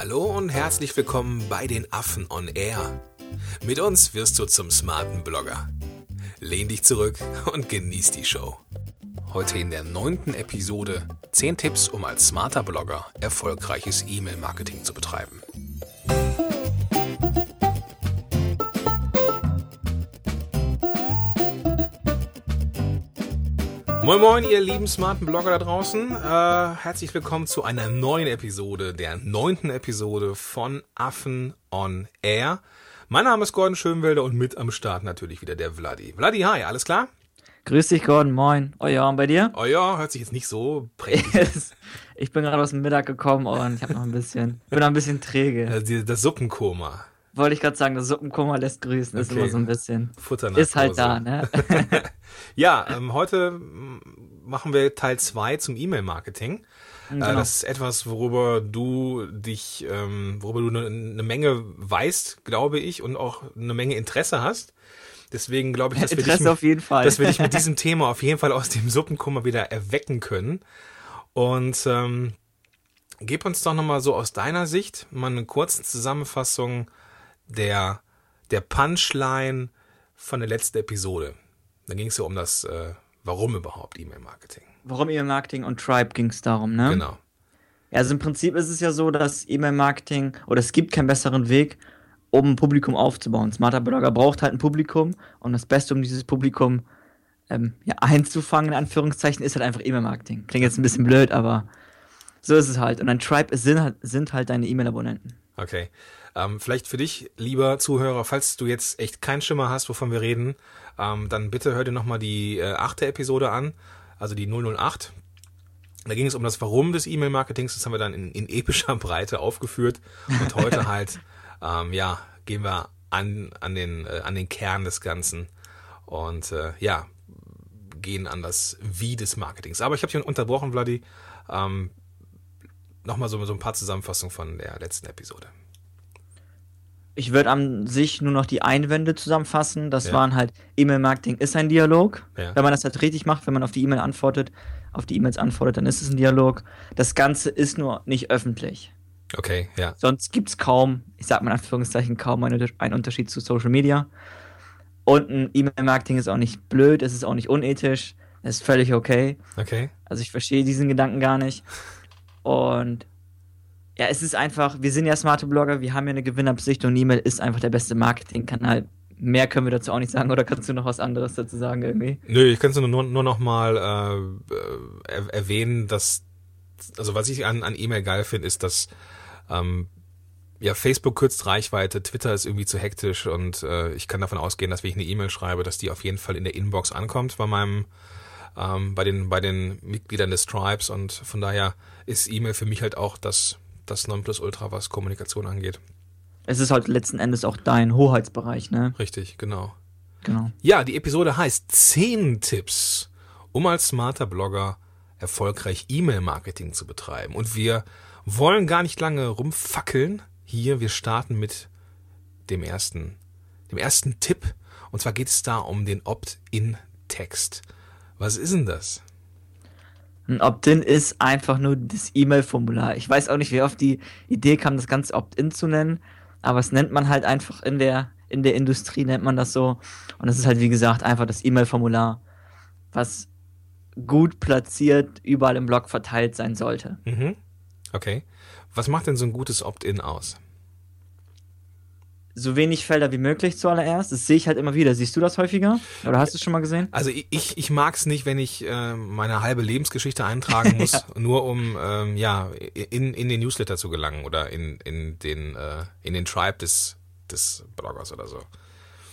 Hallo und herzlich willkommen bei den Affen on Air. Mit uns wirst du zum smarten Blogger. Lehn dich zurück und genieß die Show. Heute in der neunten Episode 10 Tipps, um als smarter Blogger erfolgreiches E-Mail-Marketing zu betreiben. Moin Moin, ihr lieben smarten Blogger da draußen. Äh, herzlich willkommen zu einer neuen Episode, der neunten Episode von Affen on Air. Mein Name ist Gordon Schönwelder und mit am Start natürlich wieder der Vladi. Vladi, hi, alles klar? Grüß dich, Gordon, moin. Oh ja, und bei dir? Oh ja, hört sich jetzt nicht so prächtig Ich bin gerade aus dem Mittag gekommen und ich habe noch ein bisschen, bin noch ein bisschen träge. Das, das Suppenkoma. Wollte ich gerade sagen, das Suppenkoma lässt grüßen, ist immer so ein bisschen. Futter Ist halt da, ne? ja, ähm, heute machen wir Teil 2 zum E-Mail-Marketing. Äh, genau. Äh, das ist etwas, worüber du dich, ähm, worüber du eine, eine Menge weißt, glaube ich, und auch eine Menge Interesse hast. Deswegen glaube ich, dass wir, dich, dass wir dich mit diesem Thema auf jeden Fall aus dem Suppenkummer wieder erwecken können. Und ähm, gib uns doch nochmal so aus deiner Sicht mal eine kurze Zusammenfassung der, der Punchline von der letzten Episode. Da ging es ja um das, äh, warum überhaupt E-Mail-Marketing. Warum E-Mail-Marketing und Tribe ging es darum, ne? Genau. Ja, also im Prinzip ist es ja so, dass E-Mail-Marketing oder es gibt keinen besseren Weg, um ein Publikum aufzubauen. Smarter Blogger braucht halt ein Publikum und das Beste, um dieses Publikum ähm, ja, einzufangen, in Anführungszeichen, ist halt einfach E-Mail-Marketing. Klingt jetzt ein bisschen blöd, aber so ist es halt. Und ein Tribe sind halt, sind halt deine E-Mail-Abonnenten. Okay. Ähm, vielleicht für dich, lieber Zuhörer, falls du jetzt echt keinen Schimmer hast, wovon wir reden, ähm, dann bitte hör dir nochmal die äh, achte Episode an, also die 008. Da ging es um das Warum des E-Mail-Marketings. Das haben wir dann in, in epischer Breite aufgeführt. Und heute halt, ähm, ja, gehen wir an, an, den, äh, an den Kern des Ganzen und äh, ja, gehen an das Wie des Marketings. Aber ich habe dich unterbrochen, Vladi. Ähm, Nochmal so, so ein paar Zusammenfassungen von der letzten Episode ich würde an sich nur noch die Einwände zusammenfassen. Das ja. waren halt, E-Mail-Marketing ist ein Dialog. Ja. Wenn man das halt richtig macht, wenn man auf die E-Mail antwortet, auf die E-Mails antwortet, dann ist es ein Dialog. Das Ganze ist nur nicht öffentlich. Okay, ja. Sonst gibt es kaum, ich sag mal in Anführungszeichen, kaum einen Unterschied zu Social Media. Und ein E-Mail-Marketing ist auch nicht blöd, es ist auch nicht unethisch, es ist völlig okay. Okay. Also ich verstehe diesen Gedanken gar nicht. Und ja, es ist einfach, wir sind ja smarte Blogger, wir haben ja eine Gewinnabsicht und E-Mail ist einfach der beste Marketingkanal. Mehr können wir dazu auch nicht sagen, oder kannst du noch was anderes dazu sagen irgendwie? Nö, ich kann es nur, nur noch mal äh, äh erwähnen, dass, also was ich an, an E-Mail geil finde, ist, dass ähm, ja, Facebook kürzt Reichweite, Twitter ist irgendwie zu hektisch und äh, ich kann davon ausgehen, dass wenn ich eine E-Mail schreibe, dass die auf jeden Fall in der Inbox ankommt bei meinem, ähm, bei den, bei den Mitgliedern des Tribes und von daher ist E-Mail für mich halt auch das das Nonplusultra, was Kommunikation angeht. Es ist halt letzten Endes auch dein Hoheitsbereich, ne? Richtig, genau. Genau. Ja, die Episode heißt 10 Tipps, um als smarter Blogger erfolgreich E-Mail-Marketing zu betreiben. Und wir wollen gar nicht lange rumfackeln. Hier, wir starten mit dem ersten, dem ersten Tipp. Und zwar geht es da um den Opt-in-Text. Was ist denn das? Ein Opt-in ist einfach nur das E-Mail-Formular. Ich weiß auch nicht, wer auf die Idee kam, das Ganze Opt-in zu nennen, aber es nennt man halt einfach in der, in der Industrie, nennt man das so. Und es ist halt, wie gesagt, einfach das E-Mail-Formular, was gut platziert überall im Blog verteilt sein sollte. Mhm. Okay. Was macht denn so ein gutes Opt-in aus? So wenig Felder wie möglich zuallererst. Das sehe ich halt immer wieder. Siehst du das häufiger? Oder hast du es schon mal gesehen? Also ich, ich mag es nicht, wenn ich äh, meine halbe Lebensgeschichte eintragen muss, ja. nur um ähm, ja in, in den Newsletter zu gelangen oder in, in den äh, in den Tribe des, des Bloggers oder so.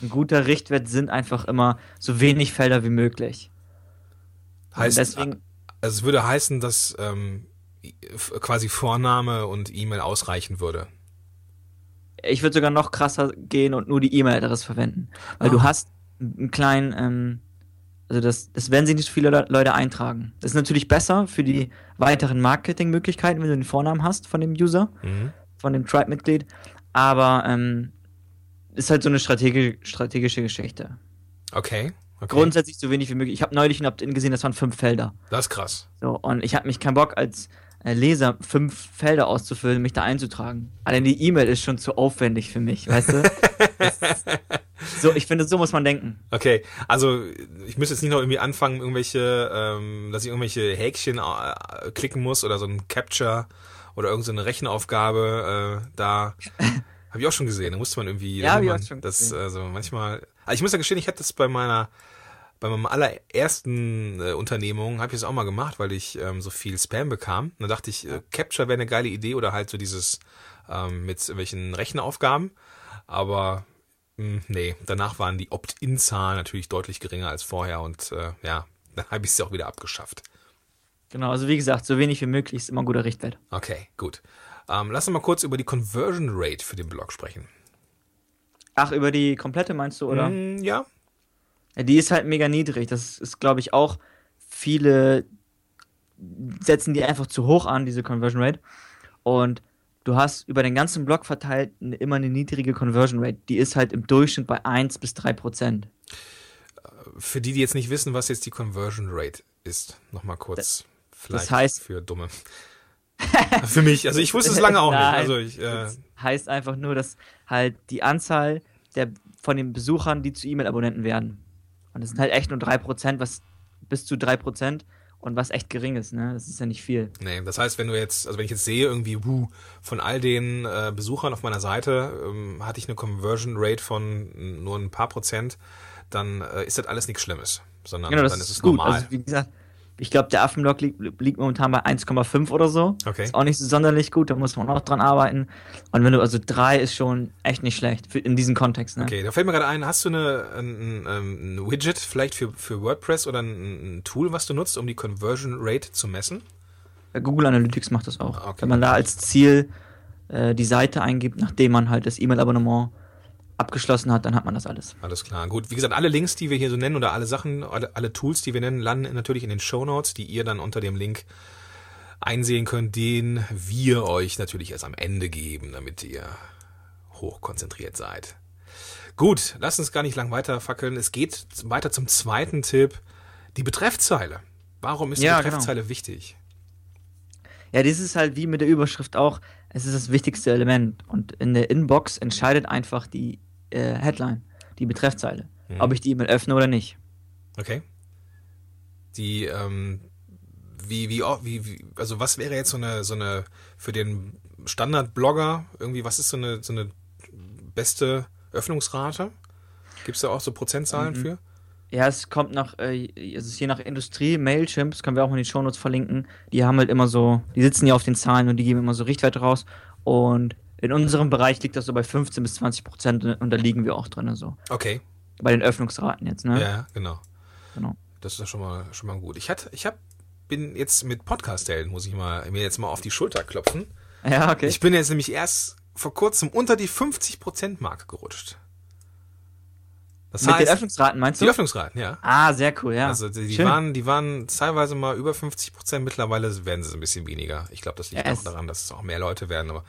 Ein guter Richtwert sind einfach immer so wenig Felder wie möglich. Heißt, deswegen, also es würde heißen, dass ähm, quasi Vorname und E-Mail ausreichen würde ich würde sogar noch krasser gehen und nur die E-Mail-Adresse verwenden. Weil oh. du hast einen kleinen, ähm, also das, das werden sich nicht so viele Leute eintragen. Das ist natürlich besser für die weiteren Marketingmöglichkeiten, wenn du den Vornamen hast von dem User, mhm. von dem Tribe-Mitglied. Aber ähm, ist halt so eine strategische, strategische Geschichte. Okay. Okay. Grundsätzlich so wenig wie möglich. Ich habe neulich ein Opt-in gesehen, das waren fünf Felder. Das ist krass. So, und ich habe mich keinen Bock als Leser fünf Felder auszufüllen, mich da einzutragen. Allein die E-Mail ist schon zu aufwendig für mich, weißt du? so, ich finde, so muss man denken. Okay, also ich müsste jetzt nicht noch irgendwie anfangen, irgendwelche, ähm, dass ich irgendwelche Häkchen äh, klicken muss oder so ein Capture oder irgendeine so Rechenaufgabe äh, da. Habe ich auch schon gesehen. Da musste man irgendwie. Ja, man, ich auch schon das, gesehen. also manchmal. Also ich muss ja gestehen, ich hatte das bei meiner bei meinem allerersten äh, Unternehmung habe ich das auch mal gemacht, weil ich ähm, so viel Spam bekam. Und dann dachte ich, äh, Capture wäre eine geile Idee oder halt so dieses ähm, mit irgendwelchen Rechenaufgaben. Aber mh, nee, danach waren die Opt-in-Zahlen natürlich deutlich geringer als vorher und äh, ja, dann habe ich ja auch wieder abgeschafft. Genau, also wie gesagt, so wenig wie möglich ist immer ein guter Richtwert. Okay, gut. Ähm, lass uns mal kurz über die Conversion Rate für den Blog sprechen. Ach, über die komplette meinst du, oder? Mm, Ja, die ist halt mega niedrig. Das ist, glaube ich, auch viele setzen die einfach zu hoch an, diese Conversion Rate. Und du hast über den ganzen Block verteilt immer eine niedrige Conversion Rate. Die ist halt im Durchschnitt bei 1 bis 3 Prozent. für die, die jetzt nicht wissen, was jetzt die Conversion Rate ist, nochmal kurz. Vielleicht heißt- für Dumme. für mich, also ich wusste es lange auch nicht. Nein. Also ich, äh, Das heißt einfach nur, dass halt die Anzahl der, von den Besuchern, die zu E-Mail-Abonnenten werden. Und das sind halt echt nur 3%, was bis zu 3% und was echt gering ist, ne? Das ist ja nicht viel. Nee, das heißt, wenn du jetzt, also wenn ich jetzt sehe, irgendwie, wuh, von all den äh, Besuchern auf meiner Seite ähm, hatte ich eine Conversion Rate von nur ein paar Prozent, dann äh, ist das alles nichts Schlimmes, sondern Genau, das dann ist es gut. normal. Also, wie gesagt, ich glaube, der Affenblock liegt, liegt momentan bei 1,5 oder so. Okay. Ist auch nicht so sonderlich gut, da muss man auch dran arbeiten. Und wenn du, also 3 ist schon echt nicht schlecht für, in diesem Kontext, ne? Okay, da fällt mir gerade ein, hast du eine, ein, ein, ein Widget vielleicht für, für WordPress oder ein, ein Tool, was du nutzt, um die Conversion Rate zu messen? Google Analytics macht das auch. Okay. Wenn man da als Ziel äh, die Seite eingibt, nachdem man halt das E-Mail-Abonnement abgeschlossen hat, dann hat man das alles. Alles klar. Gut, wie gesagt, alle Links, die wir hier so nennen oder alle Sachen, alle, alle Tools, die wir nennen, landen natürlich in den Show Notes, die ihr dann unter dem Link einsehen könnt, den wir euch natürlich erst am Ende geben, damit ihr hochkonzentriert seid. Gut, lasst uns gar nicht lang weiter fackeln. Es geht weiter zum zweiten Tipp, die Betreffzeile. Warum ist Ja, die genau. Betreffzeile wichtig? Ja, das ist halt wie mit der Überschrift auch, es ist das wichtigste Element. Und in der Inbox entscheidet einfach die äh, Headline, die Betreffzeile, Mhm. ob ich die E-Mail öffne oder nicht. Okay. Die, ähm, wie, wie, wie, wie, also was wäre jetzt so eine, so eine, für den Standard-Blogger, irgendwie, was ist so eine, so eine beste Öffnungsrate? Gibt es da auch so Prozentzahlen Mhm. für? Ja, es kommt nach, äh, es ist je nach Industrie, Mailchimps, können wir auch mal in den Shownotes verlinken, die haben halt immer so, die sitzen ja auf den Zahlen und die geben immer so Richtwerte raus und in unserem Bereich liegt das so bei 15 bis 20 Prozent und da liegen wir auch drin, so. Okay. Bei den Öffnungsraten jetzt, ne? Ja, genau. Genau. Das ist schon mal, schon mal gut. Ich hatte, ich hab, bin jetzt mit Podcast-Helden, muss ich mal, mir jetzt mal auf die Schulter klopfen. Ja, okay. Ich bin jetzt nämlich erst vor kurzem unter die 50%-Marke gerutscht. Das Mit den heißt, Öffnungsraten meinst die du? Öffnungsraten, ja. Ah, sehr cool, ja. Also die, die waren, die waren teilweise mal über 50 Prozent, mittlerweile werden sie ein bisschen weniger. Ich glaube, das liegt Ja, auch daran, dass es auch mehr Leute werden, aber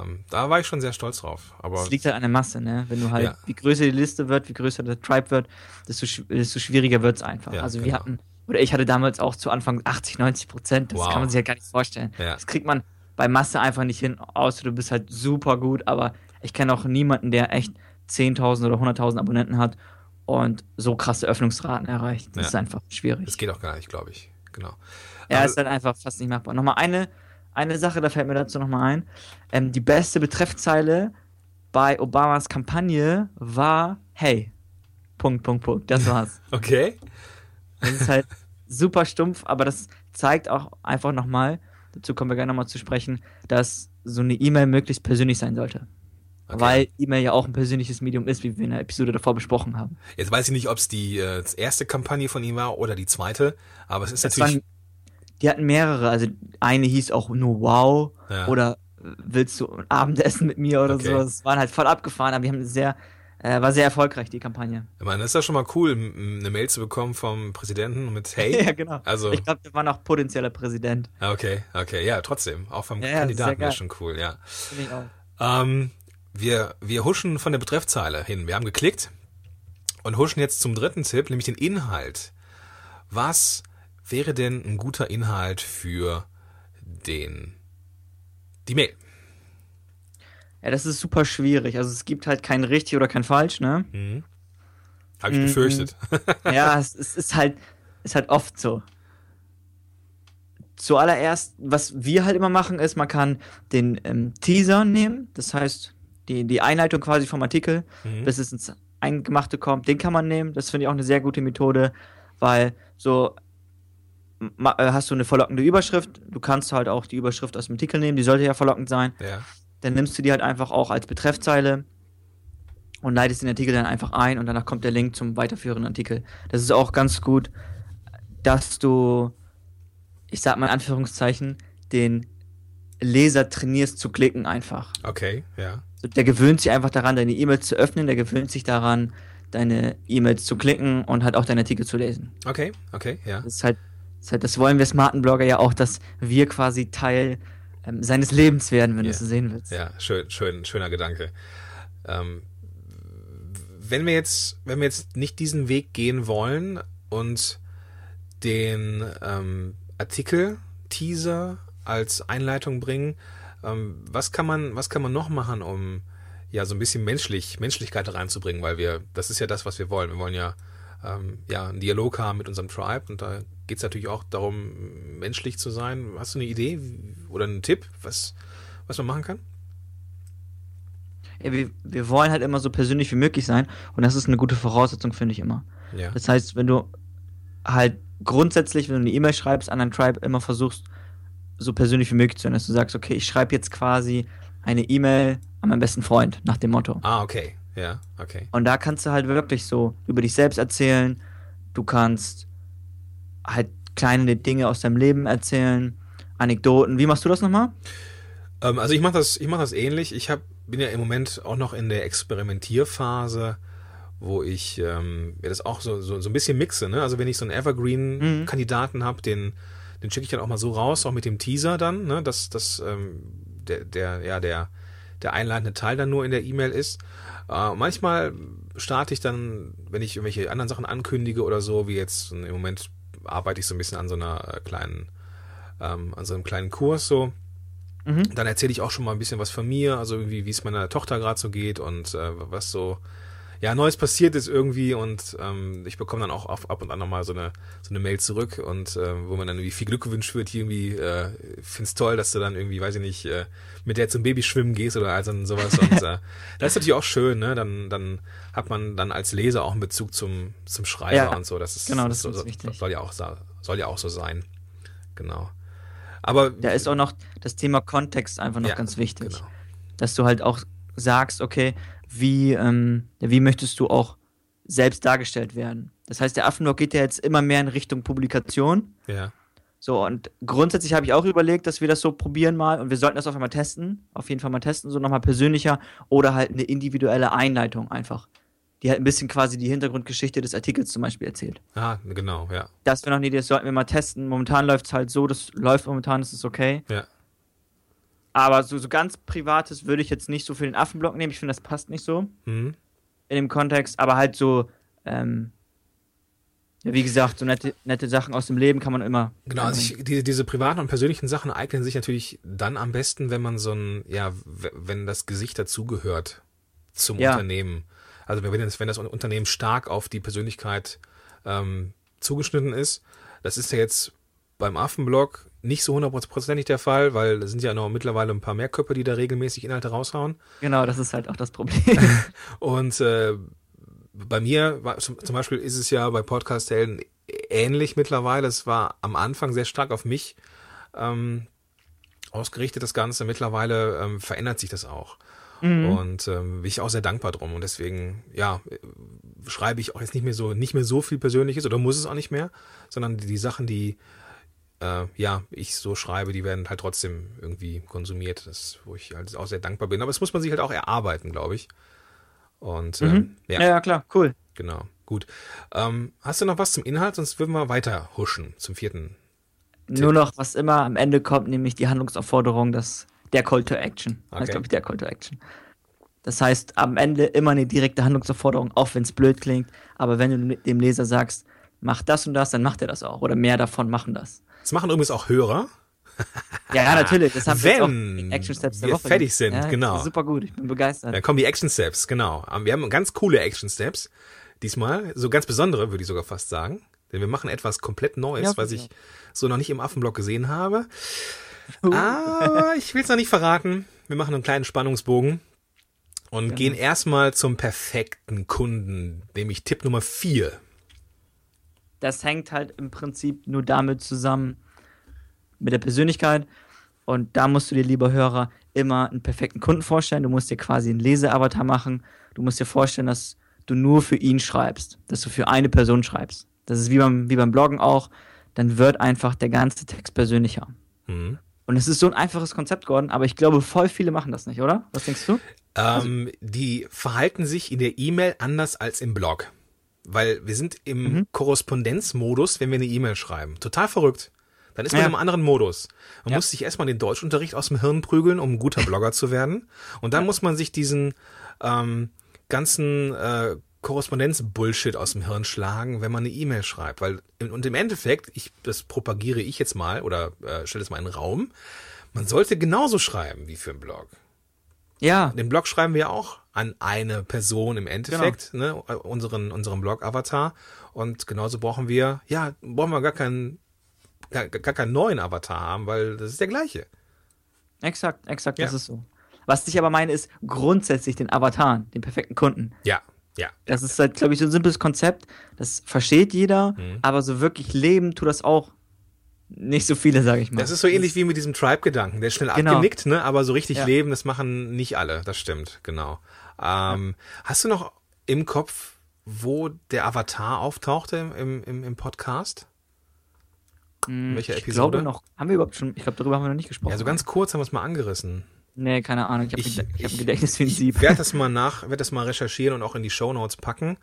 ähm, da war ich schon sehr stolz drauf. Aber Es liegt halt an der Masse, ne? Wenn du halt, Ja. wie größer die Liste wird, wie größer der Tribe wird, desto, sch- desto schwieriger wird es einfach. Ja, also wir genau. hatten, oder ich hatte damals auch zu Anfang 80, 90 Prozent. Das Wow. kann man sich ja gar nicht vorstellen. Ja. Das kriegt man bei Masse einfach nicht hin, außer du bist halt super gut. Aber ich kenne auch niemanden, der echt 10.000 oder 100.000 Abonnenten hat und so krasse Öffnungsraten erreicht. Das ist einfach schwierig. das geht auch gar nicht, glaube ich. Genau. Ja, Aber- ist halt einfach fast nicht machbar. Nochmal eine, eine Sache, da fällt mir dazu nochmal ein. Ähm, die beste Betreffzeile bei Obamas Kampagne war Hey. Punkt, Punkt, Punkt. Das war's. Okay. Das ist halt super stumpf, aber das zeigt auch einfach nochmal, dazu kommen wir gerne nochmal zu sprechen, dass so eine E-Mail möglichst persönlich sein sollte. okay. Weil E-Mail ja auch ein persönliches Medium ist, wie wir in der Episode davor besprochen haben. Jetzt weiß ich nicht, ob es die äh, erste Kampagne von ihm war oder die zweite, aber es ist Das natürlich. Waren, die hatten mehrere, also eine hieß auch nur Wow Ja. oder äh, willst du ein Abendessen mit mir oder Okay. so. Es waren halt voll abgefahren, aber wir haben sehr, äh, war sehr erfolgreich, die Kampagne. ich meine, das ist ja schon mal cool, eine Mail zu bekommen vom Präsidenten mit Hey. ja, genau. Also, Ich glaube, der war noch potenzieller Präsident. okay, okay, ja, trotzdem. Auch vom Ja, ja, Kandidaten geil. ist schon cool, ja. Finde ich auch. Ähm, wir, wir huschen von der Betreffzeile hin. Wir haben geklickt und huschen jetzt zum dritten Tipp, nämlich den Inhalt. Was wäre denn ein guter Inhalt für den die Mail. Ja, das ist super schwierig. Also es gibt halt kein richtig oder kein falsch, ne? Mhm. Habe ich mhm. befürchtet. ja, es, es, ist halt, ist halt oft so. Zuallererst, was wir halt immer machen, ist, man kann den ähm, Teaser nehmen, das heißt die, die Einleitung quasi vom Artikel, mhm. bis es ins Eingemachte kommt, den kann man nehmen. Das finde ich auch eine sehr gute Methode, weil so hast du eine verlockende Überschrift, du kannst halt auch die Überschrift aus dem Artikel nehmen, die sollte ja verlockend sein. Ja. Dann nimmst du die halt einfach auch als Betreffzeile und leitest den Artikel dann einfach ein und danach kommt der Link zum weiterführenden Artikel. Das ist auch ganz gut, dass du, ich sag mal in Anführungszeichen, den Leser trainierst zu klicken einfach. Okay, ja. Der gewöhnt sich einfach daran, deine E-Mails zu öffnen, der gewöhnt sich daran, deine E-Mails zu klicken und halt auch deine Artikel zu lesen. Okay, okay, ja. Das ist halt, das, wollen wir smarten Blogger ja auch, dass wir quasi Teil ähm, seines Lebens werden, wenn yeah. du es so sehen willst. Ja, schön, schön, schöner Gedanke. Ähm, wenn wir jetzt, wenn wir jetzt nicht diesen Weg gehen wollen und den ähm, Artikel, Teaser als Einleitung bringen, ähm, was kann man, was kann man noch machen, um ja so ein bisschen menschlich, Menschlichkeit reinzubringen, weil wir, das ist ja das, was wir wollen. Wir wollen ja ähm, ja einen Dialog haben mit unserem Tribe und da geht es natürlich auch darum, menschlich zu sein. Hast du eine Idee oder einen Tipp, was, was man machen kann? ja, wir, wir wollen halt immer so persönlich wie möglich sein und das ist eine gute Voraussetzung, finde ich immer. Ja. Das heißt, wenn du halt grundsätzlich, wenn du eine E-Mail schreibst an dein Tribe, immer versuchst, so persönlich wie möglich zu sein, dass du sagst, okay, ich schreibe jetzt quasi eine E-Mail an meinen besten Freund, nach dem Motto. Ah, okay. Ja, okay. Und da kannst du halt wirklich so über dich selbst erzählen. Du kannst halt kleine Dinge aus deinem Leben erzählen, Anekdoten. Wie machst du das nochmal? Ähm, also ich mache das, ich mache das ähnlich. Ich habe bin ja im Moment auch noch in der Experimentierphase, wo ich ähm, ja, das auch so, so, so ein bisschen mixe. Ne? Also wenn ich so einen Evergreen-Kandidaten mhm. habe, den, den schicke ich dann auch mal so raus, auch mit dem Teaser dann, ne? dass das ähm, der, der, ja, der, der einleitende Teil dann nur in der E-Mail ist. Äh, manchmal starte ich dann, wenn ich irgendwelche anderen Sachen ankündige oder so, wie jetzt im Moment arbeite ich so ein bisschen an so einer kleinen, ähm, an so einem kleinen Kurs so Mhm. Dann erzähle ich auch schon mal ein bisschen was von mir, also irgendwie, wie es meiner Tochter gerade so geht und äh, was so ja Neues passiert ist irgendwie und ähm, ich bekomme dann auch auf, ab und an nochmal so eine so eine Mail zurück und äh, wo man dann irgendwie viel Glück gewünscht wird, irgendwie äh, find's toll, dass du dann irgendwie, weiß ich nicht, äh, mit der zum Baby schwimmen gehst oder also sowas und äh, das ist natürlich auch schön, ne? Dann dann hat man dann als Leser auch einen Bezug zum zum Schreiber ja, und so. Das ist genau, das, so, wichtig. soll ja auch soll ja auch so sein, genau. Aber da ist auch noch das Thema Kontext einfach noch ja, ganz wichtig. Genau. Dass du halt auch sagst, okay, wie, ähm, wie möchtest du auch selbst dargestellt werden? Das heißt, der Affenblog geht ja jetzt immer mehr in Richtung Publikation. Ja. So, und grundsätzlich habe ich auch überlegt, dass wir das so probieren mal und wir sollten das auf einmal testen. Auf jeden Fall mal testen, so nochmal persönlicher oder halt eine individuelle Einleitung einfach die halt ein bisschen quasi die Hintergrundgeschichte des Artikels zum Beispiel erzählt. Ah, genau, ja. Das wäre noch eine Idee, das sollten wir mal testen. Momentan läuft es halt so, das läuft momentan, das ist okay. Ja. Aber so, so ganz Privates würde ich jetzt nicht so für den Affenblock nehmen. Ich finde, das passt nicht so mhm. in dem Kontext. Aber halt so, ähm, ja, wie gesagt, so nette, nette Sachen aus dem Leben kann man immer. Genau, also ich, diese, diese privaten und persönlichen Sachen eignen sich natürlich dann am besten, wenn man so ein, ja, wenn das Gesicht dazugehört zum ja. Unternehmen. Also wenn das, wenn das Unternehmen stark auf die Persönlichkeit ähm, zugeschnitten ist, das ist ja jetzt beim Affenblog nicht so hundertprozentig der Fall, weil da sind ja noch mittlerweile ein paar mehr Köpfe, die da regelmäßig Inhalte raushauen. Genau, das ist halt auch das Problem. Und äh, bei mir zum, Beispiel ist es ja bei Podcast Helden ähnlich mittlerweile. Es war am Anfang sehr stark auf mich ähm, ausgerichtet, das Ganze. Mittlerweile ähm, verändert sich das auch. Mhm. Und ähm, bin ich auch sehr dankbar drum. Und deswegen, ja, schreibe ich auch jetzt nicht mehr so, nicht mehr so viel Persönliches oder muss es auch nicht mehr, sondern die, die Sachen, die äh, ja, ich so schreibe, die werden halt trotzdem irgendwie konsumiert, das, wo ich halt auch sehr dankbar bin. Aber das muss man sich halt auch erarbeiten, glaube ich. Und ähm, mhm. ja. ja, klar, cool. Genau, gut. Ähm, hast du noch was zum Inhalt? Sonst würden wir weiter huschen zum vierten. Tipp. Nur noch, was immer am Ende kommt, nämlich die Handlungsaufforderung, das der Call to Action. Okay. Heißt, glaube ich, der Call to Action. Das heißt, am Ende immer eine direkte Handlungsaufforderung, auch wenn es blöd klingt. Aber wenn du dem Leser sagst, mach das und das, dann macht er das auch. Oder mehr davon machen das. Das machen übrigens auch Hörer. Ja, ja, natürlich. Das haben wir Wenn in Action Steps der wir Woche. fertig sind, ja, genau. Super gut, ich bin begeistert. Da kommen die Action Steps, genau. Wir haben ganz coole Action Steps. Diesmal, so ganz besondere, würde ich sogar fast sagen. Denn wir machen etwas komplett Neues, Ja, was genau. ich so noch nicht im Affenblock gesehen habe. Aber ich will es noch nicht verraten. Wir machen einen kleinen Spannungsbogen und Genau. gehen erstmal zum perfekten Kunden, nämlich Tipp Nummer vier. Das hängt halt im Prinzip nur damit zusammen mit der Persönlichkeit. Und da musst du dir, lieber Hörer, immer einen perfekten Kunden vorstellen. Du musst dir quasi einen Leseavatar machen. Du musst dir vorstellen, dass du nur für ihn schreibst, dass du für eine Person schreibst. Das ist wie beim, wie beim Bloggen auch. Dann wird einfach der ganze Text persönlicher. Mhm. Und es ist so ein einfaches Konzept geworden, aber ich glaube, voll viele machen das nicht, oder? Was denkst du? Ähm, die verhalten sich in der E-Mail anders als im Blog. Weil wir sind im Mhm. Korrespondenzmodus, wenn wir eine E-Mail schreiben. Total verrückt. Dann ist man Ja. im anderen Modus. Man Ja. muss sich erstmal den Deutschunterricht aus dem Hirn prügeln, um ein guter Blogger zu werden. Und dann muss man sich diesen ähm, ganzen äh, Korrespondenz-Bullshit aus dem Hirn schlagen, wenn man eine E-Mail schreibt. Weil, und im Endeffekt, ich, das propagiere ich jetzt mal oder äh, stelle es mal in den Raum, man sollte genauso schreiben wie für einen Blog. Ja, Den Blog schreiben wir auch an eine Person im Endeffekt, ne, unseren, unseren Blog-Avatar. Und genauso brauchen wir, ja, brauchen wir gar keinen, gar, gar keinen neuen Avatar haben, weil das ist der gleiche. exakt, exakt, Ja. das ist so. Was ich aber meine, ist grundsätzlich den Avataren, den perfekten Kunden. Ja, ja. Das ist halt, glaube ich, so ein simples Konzept. Das versteht jeder, Mhm. aber so wirklich leben tut das auch nicht so viele, sage ich mal. Das ist so ähnlich wie mit diesem Tribe-Gedanken. Der ist schnell Genau. abgenickt, ne, aber so richtig Ja. leben, das machen nicht alle. Das stimmt, genau. Ähm, Hast du noch im Kopf, wo der Avatar auftauchte im, im, im Podcast? Hm, welcher ich Episode? glaube noch. Haben wir überhaupt schon? Ich glaube, darüber haben wir noch nicht gesprochen. Ja, so ganz kurz haben wir es mal angerissen. Nee, keine Ahnung. Ich habe Ich- ich, ich hab ich- ein ein Sieb. Ich werde das mal nach, werde das mal recherchieren und auch in die Shownotes packen.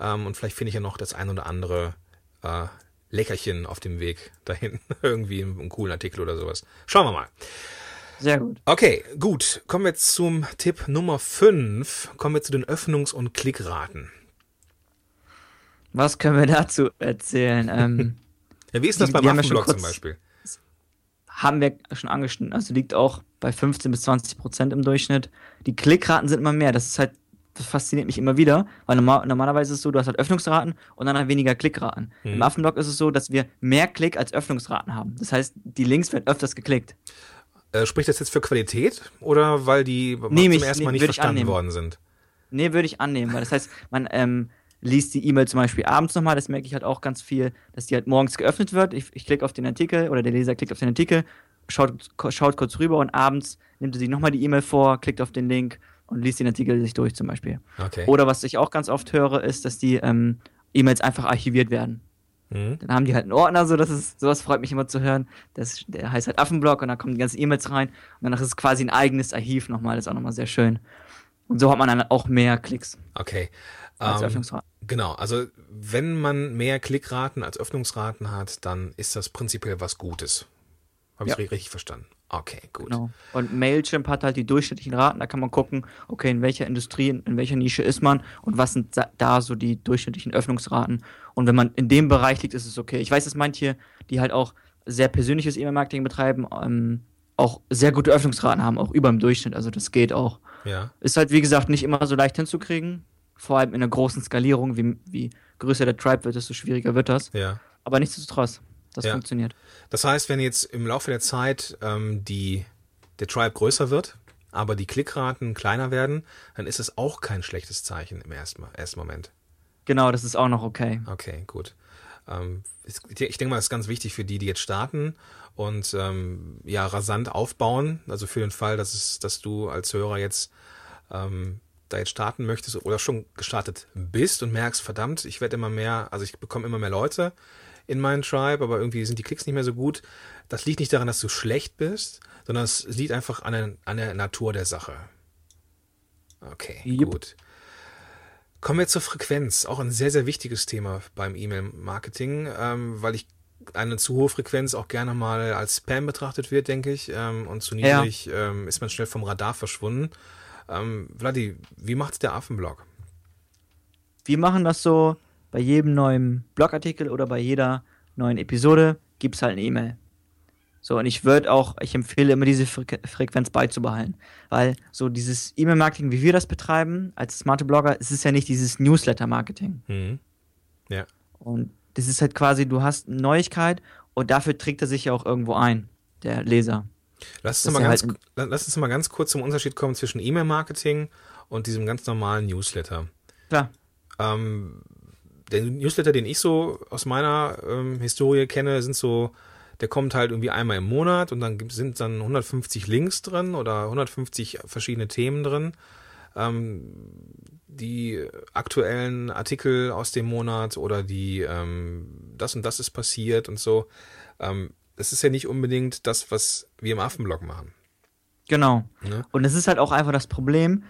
Ähm, und vielleicht finde ich ja noch das ein oder andere äh, Leckerchen auf dem Weg dahin. Irgendwie einen, einen coolen Artikel oder sowas. Schauen wir mal. Sehr gut. Okay, gut. Kommen wir zum Tipp Nummer 5. Kommen wir zu den Öffnungs- und Klickraten. Was können wir dazu erzählen? ähm, Ja, wie ist das Die- beim Affenblog zum Beispiel? haben wir schon angeschnitten. Also liegt auch bei 15 bis 20 Prozent im Durchschnitt. Die Klickraten sind immer mehr. Das ist halt, das fasziniert mich immer wieder, weil normal, normalerweise ist es so, du hast halt Öffnungsraten und dann halt weniger Klickraten. Mhm. Im Affenblog ist es so, dass wir mehr Klick als Öffnungsraten haben. Das heißt, die Links werden öfters geklickt. Äh, spricht das jetzt für Qualität oder weil die Nehme zum ersten Mal nicht verstanden annehmen. worden sind? Nee, würde ich annehmen, weil das heißt, man ähm, liest die E-Mail zum Beispiel abends nochmal, das merke ich halt auch ganz viel, dass die halt morgens geöffnet wird. Ich, ich klicke auf den Artikel oder der Leser klickt auf den Artikel, schaut, schaut kurz rüber und abends nimmt er sich nochmal die E-Mail vor, klickt auf den Link und liest den Artikel sich durch zum Beispiel. Okay. Oder was ich auch ganz oft höre, ist, dass die ähm, E-Mails einfach archiviert werden. Mhm. Dann haben die halt einen Ordner, so das ist, sowas freut mich immer zu hören. Das, der heißt halt Affenblock und da kommen die ganzen E-Mails rein und danach ist es quasi ein eigenes Archiv nochmal, das ist auch nochmal sehr schön. Und so hat man dann auch mehr Klicks Okay. als Ähm, Öffnungsrate. Genau, also wenn man mehr Klickraten als Öffnungsraten hat, dann ist das prinzipiell was Gutes. Habe ich Ja. richtig verstanden? Okay, gut. Genau. Und Mailchimp hat halt die durchschnittlichen Raten, da kann man gucken, okay, in welcher Industrie, in, welcher Nische ist man und was sind da- da so die durchschnittlichen Öffnungsraten. Und wenn man in dem Bereich liegt, ist es okay. Ich weiß, dass manche, die halt auch sehr persönliches E-Mail-Marketing betreiben, ähm, auch sehr gute Öffnungsraten haben, auch über dem Durchschnitt. Also das geht auch. Ja, Ist halt, wie gesagt, nicht immer so leicht hinzukriegen. Vor allem in einer großen Skalierung, wie, wie größer der Tribe wird, desto schwieriger wird das. ja. Aber nichtsdestotrotz, das Ja. funktioniert. Das heißt, wenn jetzt im Laufe der Zeit ähm, die, der Tribe größer wird, aber die Klickraten kleiner werden, dann ist es auch kein schlechtes Zeichen im ersten, ersten Moment. Genau, das ist auch noch okay. Okay, gut. Ähm, ich denke mal, das ist ganz wichtig für die, die jetzt starten und ähm, ja rasant aufbauen. Also für den Fall, dass es, dass du als Hörer jetzt ähm, da jetzt starten möchtest oder schon gestartet bist und merkst, verdammt, ich werde immer mehr, also ich bekomme immer mehr Leute in meinen Tribe, aber irgendwie sind die Klicks nicht mehr so gut. Das liegt nicht daran, dass du schlecht bist, sondern es liegt einfach an der, an der Natur der Sache. Okay, Jupp. gut. Kommen wir zur Frequenz. Auch ein sehr, sehr wichtiges Thema beim E-Mail-Marketing, ähm, weil ich eine zu hohe Frequenz auch gerne mal als Spam betrachtet wird, denke ich. Ähm, und zu Ja. niedrig ähm, ist man schnell vom Radar verschwunden. Ähm, Vladi, wie macht's der Affenblog? Wir machen das so, bei jedem neuen Blogartikel oder bei jeder neuen Episode gibt es halt eine E-Mail. So, und ich würde auch, ich empfehle immer diese Fre Frequenz beizubehalten. Weil so dieses E-Mail-Marketing, wie wir das betreiben, als smarte Blogger, es ist ja nicht dieses Newsletter-Marketing. Mhm. Ja. Und das ist halt quasi, du hast eine Neuigkeit und dafür trägt er sich ja auch irgendwo ein, der Leser. Lass uns, mal ganz, halt lass uns mal ganz kurz zum Unterschied kommen zwischen E-Mail-Marketing und diesem ganz normalen Newsletter. Klar. Ähm, der Newsletter, den ich so aus meiner ähm, Historie kenne, sind so der kommt halt irgendwie einmal im Monat und dann sind dann 150 Links drin oder 150 verschiedene Themen drin. Ähm, die aktuellen Artikel aus dem Monat oder die ähm, das und das ist passiert und so. Ähm, das ist ja nicht unbedingt das, was wir im Affenblog machen. Genau. Ne? Und es ist halt auch einfach das Problem,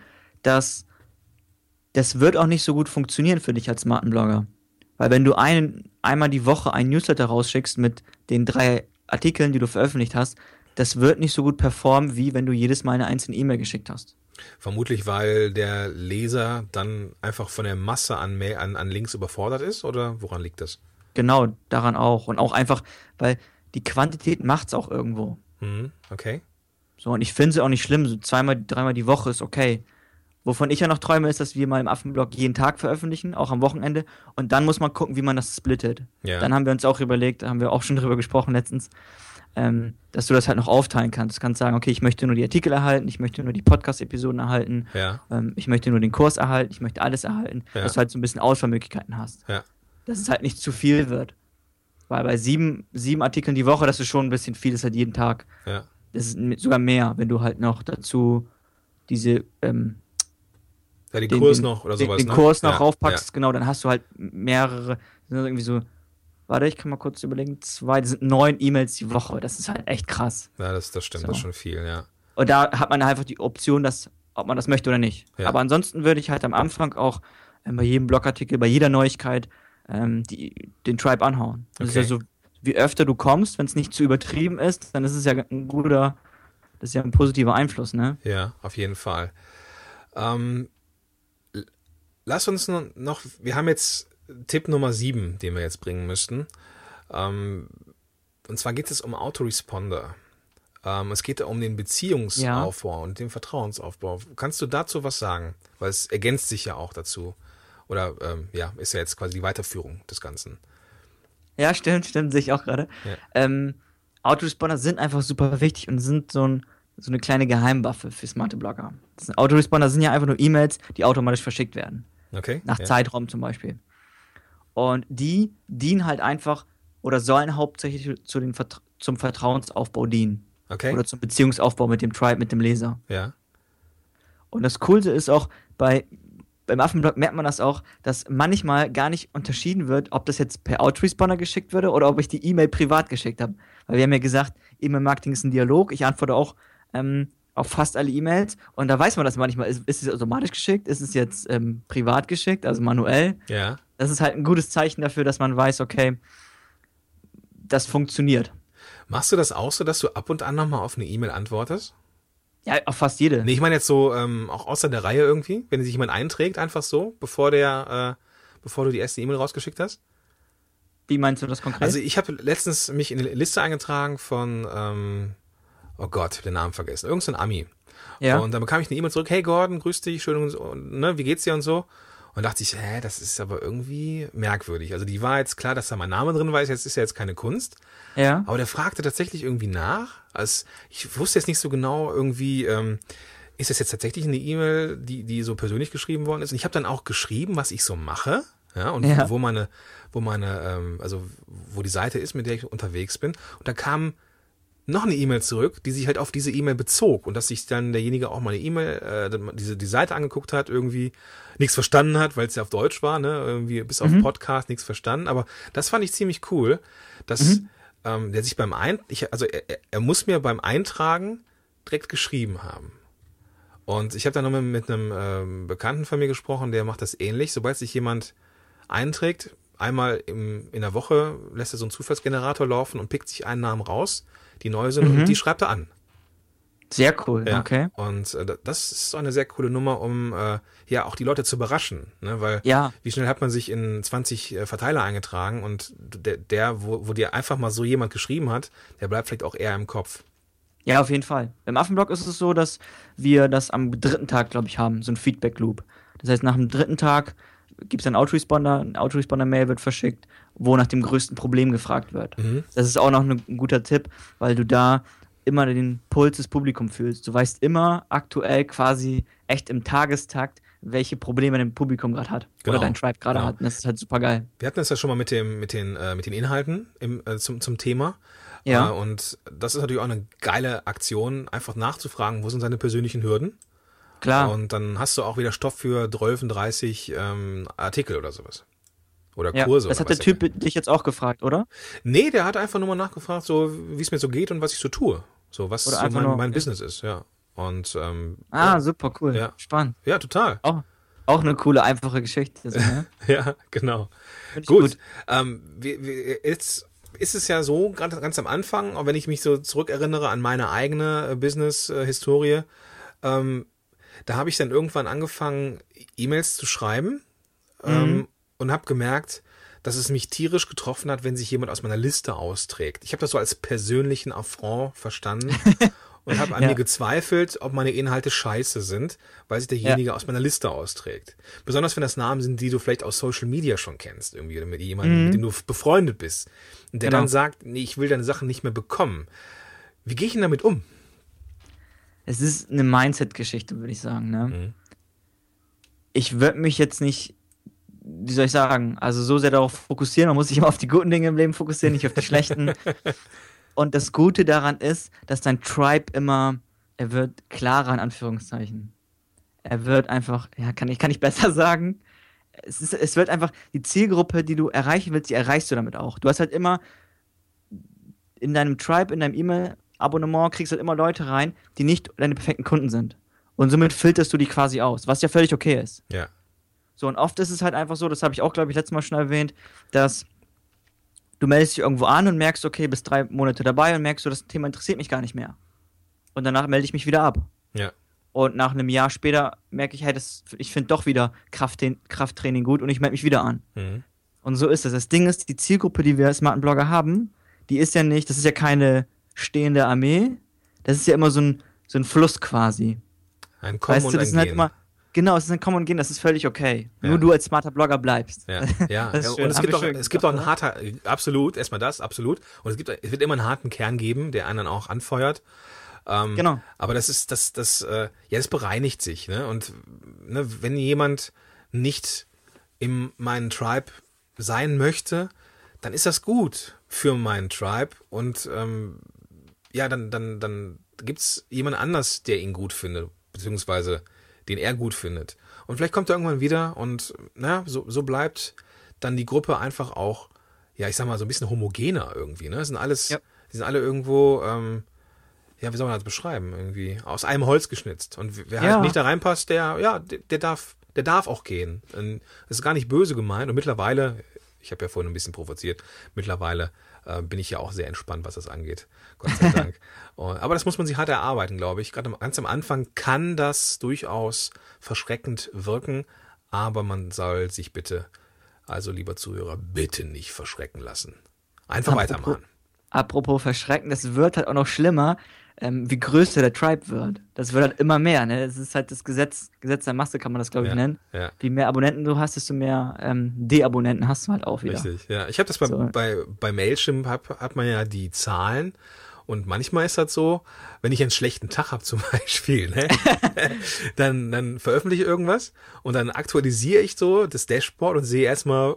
dass das wird auch nicht so gut funktionieren für dich als Smartenblogger. Weil wenn du ein, einmal die Woche ein Newsletter rausschickst mit den drei Artikeln, die du veröffentlicht hast, das wird nicht so gut performen, wie wenn du jedes Mal eine einzelne E-Mail geschickt hast. Vermutlich, weil der Leser dann einfach von der Masse an, Mail, an, an Links überfordert ist oder woran liegt das? Genau, daran auch. Und auch einfach, weil die Quantität macht es auch irgendwo. Mhm, okay. So, und ich finde es auch nicht schlimm. So zweimal, dreimal die Woche ist okay. Wovon ich ja noch träume, ist, dass wir mal im Affenblog jeden Tag veröffentlichen, auch am Wochenende. Und dann muss man gucken, wie man das splittet. Ja. Dann haben wir uns auch überlegt, haben wir auch schon drüber gesprochen letztens, ähm, dass du das halt noch aufteilen kannst. Du kannst sagen, okay, ich möchte nur die Artikel erhalten, ich möchte nur die Podcast-Episoden erhalten, ja. ähm, ich möchte nur den Kurs erhalten, ich möchte alles erhalten, ja. dass du halt so ein bisschen Auswahlmöglichkeiten hast. Dass es halt nicht zu viel wird. Weil bei sieben, sieben Artikeln die Woche, das ist schon ein bisschen viel, das ist halt jeden Tag. Das ist sogar mehr, wenn du halt noch dazu diese ähm, ja, den, den Kurs noch oder sowas. Den, den ne? Kurs noch ja, raufpackst, ja. genau, dann hast du halt mehrere, sind irgendwie so, warte, ich kann mal kurz überlegen, zwei, das sind neun E-Mails die Woche. Das ist halt echt krass. Ja, das, das stimmt, so. das ist schon viel, ja. Und da hat man einfach die Option, dass, ob man das möchte oder nicht. Ja. Aber ansonsten würde ich halt am Anfang auch äh, bei jedem Blogartikel, bei jeder Neuigkeit ähm, die, den Tribe anhauen. Das okay. ist ja so, wie öfter du kommst, wenn es nicht zu übertrieben ist, dann ist es ja ein guter, das ist ja ein positiver Einfluss, ne? Ja, auf jeden Fall. Ähm, lass uns noch, wir haben jetzt Tipp Nummer 7, den wir jetzt bringen müssten. Ähm, und zwar geht es um Autoresponder. Ähm, es geht um den Beziehungsaufbau ja. und den Vertrauensaufbau. Kannst du dazu was sagen? Weil es ergänzt sich ja auch dazu. Oder ähm, ja, ist ja jetzt quasi die Weiterführung des Ganzen. Ja, stimmt, stimmt, sehe ich auch gerade. Ja. Ähm, Autoresponder sind einfach super wichtig und sind so, ein, so eine kleine Geheimwaffe für smarte Blogger. Autoresponder sind ja einfach nur E-Mails, die automatisch verschickt werden. Okay. Nach ja. Zeitraum zum Beispiel. Und die dienen halt einfach oder sollen hauptsächlich zu den Vertra zum Vertrauensaufbau dienen. Okay. Oder zum Beziehungsaufbau mit dem Tribe, mit dem Leser. Ja. Und das Coolste ist auch, bei, beim Affenblog merkt man das auch, dass manchmal gar nicht unterschieden wird, ob das jetzt per Autoresponder geschickt würde oder ob ich die E-Mail privat geschickt habe. Weil wir haben ja gesagt, E-Mail-Marketing ist ein Dialog. Ich antworte auch ähm, auf fast alle E-Mails und da weiß man das manchmal. Ist, ist es automatisch geschickt? Ist es jetzt ähm, privat geschickt, also manuell? Ja. Das ist halt ein gutes Zeichen dafür, dass man weiß, okay, das funktioniert. Machst du das auch so, dass du ab und an nochmal auf eine E-Mail antwortest? Ja, auf fast jede. Nee, ich meine jetzt so ähm, auch außer der Reihe irgendwie, wenn sich jemand einträgt, einfach so, bevor der, äh, bevor du die erste E-Mail rausgeschickt hast. Wie meinst du das konkret? Also ich habe letztens mich in eine Liste eingetragen von ähm, oh Gott, den Namen vergessen, irgend so ein Ami. Ja. Und dann bekam ich eine E-Mail zurück, hey Gordon, grüß dich, schön, und, ne, wie geht's dir und so. Und dachte ich, hä, das ist aber irgendwie merkwürdig. Also die war jetzt klar, dass da mein Name drin war, jetzt ist ja jetzt keine Kunst. Ja. Aber der fragte tatsächlich irgendwie nach. Also ich wusste jetzt nicht so genau irgendwie, ähm, ist das jetzt tatsächlich eine E-Mail, die, die so persönlich geschrieben worden ist? Und ich habe dann auch geschrieben, was ich so mache, ja, und ja. wo meine, wo meine, ähm, also wo die Seite ist, mit der ich unterwegs bin. Und da kam noch eine E-Mail zurück, die sich halt auf diese E-Mail bezog und dass sich dann derjenige auch mal eine E-Mail, äh, diese die Seite angeguckt hat, irgendwie nichts verstanden hat, weil es ja auf Deutsch war, ne, irgendwie bis auf mhm. Podcast nichts verstanden. Aber das fand ich ziemlich cool, dass mhm. ähm, der sich beim Ein, ich, also er, er muss mir beim Eintragen direkt geschrieben haben. Und ich habe dann nochmal mit einem ähm, Bekannten von mir gesprochen, der macht das ähnlich. Sobald sich jemand einträgt, einmal im, in der Woche lässt er so einen Zufallsgenerator laufen und pickt sich einen Namen raus die neu sind, mhm. und die schreibt er an. Sehr cool, Ja. okay. Und äh, das ist so eine sehr coole Nummer, um äh, ja auch die Leute zu überraschen, ne? Weil Ja, wie schnell hat man sich in 20 äh, Verteiler eingetragen und der, der wo, wo dir einfach mal so jemand geschrieben hat, der bleibt vielleicht auch eher im Kopf. ja, auf jeden Fall. Im Affenblog ist es so, dass wir das am dritten Tag, glaube ich, haben, so ein Feedback-Loop. Das heißt, nach dem dritten Tag gibt es einen Autoresponder, ein Autoresponder-Mail wird verschickt, wo nach dem größten Problem gefragt wird. Mhm. Das ist auch noch ein guter Tipp, weil du da immer den Puls des Publikums fühlst. Du weißt immer aktuell quasi echt im Tagestakt, welche Probleme dein Publikum gerade hat. Genau. Oder dein Tribe gerade Genau. hat. Und das ist halt super geil. Wir hatten das ja schon mal mit dem mit den äh, mit den Inhalten im, äh, zum zum Thema. Ja. Äh, und das ist natürlich auch eine geile Aktion, einfach nachzufragen, wo sind seine persönlichen Hürden. Klar. Und dann hast du auch wieder Stoff für 12, 30 ähm, Artikel oder sowas. Oder ja. Kurse. Das oder hat der Typ dich jetzt auch gefragt, oder? Nee, der hat einfach nur mal nachgefragt, so wie es mir so geht und was ich so tue. So, was so mein, mein. Business ist, ja. Und ähm, Ah, ja, super cool. Ja. Spannend. ja, total. Auch, auch eine coole, einfache Geschichte. So, ne? Ja, genau. Ich Gut. Ähm, wir, wir, jetzt ist es ja so, ganz, ganz am Anfang, auch wenn ich mich so zurückerinnere an meine eigene äh, Business-Historie, ähm, da habe ich dann irgendwann angefangen, E-Mails zu schreiben ähm, und habe gemerkt, dass es mich tierisch getroffen hat, wenn sich jemand aus meiner Liste austrägt. Ich habe das so als persönlichen Affront verstanden und habe an Ja. mir gezweifelt, ob meine Inhalte scheiße sind, weil sich derjenige aus meiner Liste austrägt. Besonders wenn das Namen sind, die du vielleicht aus Social Media schon kennst, irgendwie oder mit jemandem, mit dem du befreundet bist. Und der Genau. dann sagt, nee, ich will deine Sachen nicht mehr bekommen. Wie gehe ich denn damit um? Es ist eine Mindset-Geschichte, würde ich sagen. Ne? Mhm. Ich würde mich jetzt nicht, wie soll ich sagen, also so sehr darauf fokussieren. Man muss sich immer auf die guten Dinge im Leben fokussieren, nicht auf die schlechten. Und das Gute daran ist, dass dein Tribe immer, er wird klarer in Anführungszeichen. Er wird einfach, ja, kann ich, kann ich besser sagen. Es, ist, es wird einfach, die Zielgruppe, die du erreichen willst, die erreichst du damit auch. Du hast halt immer in deinem Tribe, in deinem E-Mail-Abonnement, kriegst halt immer Leute rein, die nicht deine perfekten Kunden sind. Und somit filterst du die quasi aus, was ja völlig okay ist. Ja. So, und oft ist es halt einfach so, das habe ich auch, glaube ich, letztes Mal schon erwähnt, dass du meldest dich irgendwo an und merkst, okay, bist drei Monate dabei und merkst, so, das Thema interessiert mich gar nicht mehr. Und danach melde ich mich wieder ab. Ja. Und nach einem Jahr später merke ich, hey, das, ich finde doch wieder Krafttraining, Krafttraining gut und ich melde mich wieder an. Mhm. Und so ist es. Das Ding ist, die Zielgruppe, die wir als smarten Blogger haben, die ist ja nicht, das ist ja keine stehende Armee. Das ist ja immer so ein, so ein Fluss quasi. Ein Kommen weißt du, das sind halt immer, genau, es ist ein Kommen und Gehen, das ist völlig okay. Ja. Nur du als smarter Blogger bleibst. Ja, ja. Schön. Und es gibt, auch, es gibt auch einen harter, absolut, erstmal das, absolut. Und es gibt, es wird immer einen harten Kern geben, der einen dann auch anfeuert. Ähm, Genau. Aber das ist, das, das, äh, ja, das bereinigt sich, ne? Und ne, wenn jemand nicht in meinen Tribe sein möchte, dann ist das gut für meinen Tribe und ähm, ja, dann, dann, dann gibt's jemand anders, der ihn gut findet, beziehungsweise den er gut findet. Und vielleicht kommt er irgendwann wieder und na, so, so bleibt dann die Gruppe einfach auch, ja, ich sag mal, so ein bisschen homogener irgendwie. Ne? Das sind alles, Ja. die sind alle irgendwo, ähm, ja, wie soll man das beschreiben? Irgendwie aus einem Holz geschnitzt. Und wer Ja. halt nicht da reinpasst, der, ja, der, der darf, der darf auch gehen. Und Das ist gar nicht böse gemeint. Und mittlerweile, ich habe ja vorhin ein bisschen provoziert, mittlerweile äh, bin ich ja auch sehr entspannt, was das angeht. Gott sei Dank. Aber das muss man sich hart erarbeiten, glaube ich. Gerade ganz am Anfang kann das durchaus verschreckend wirken, aber man soll sich bitte, also lieber Zuhörer, bitte nicht verschrecken lassen. Einfach Apropos- weitermachen. Apropos verschrecken, das wird halt auch noch schlimmer, ähm, wie größer der Tribe wird. Das wird halt immer mehr, ne? Das ist halt das Gesetz, Gesetz der Masse, kann man das, glaube ich, Ja, nennen. ja. Je mehr Abonnenten du hast, desto mehr ähm, De-Abonnenten hast du halt auch wieder. Richtig, ja. Ich habe das bei, So. bei, bei Mailchimp, hab, hat man ja die Zahlen. Und manchmal ist das so, wenn ich einen schlechten Tag habe zum Beispiel, ne? dann, dann veröffentliche ich irgendwas und dann aktualisiere ich so das Dashboard und sehe erstmal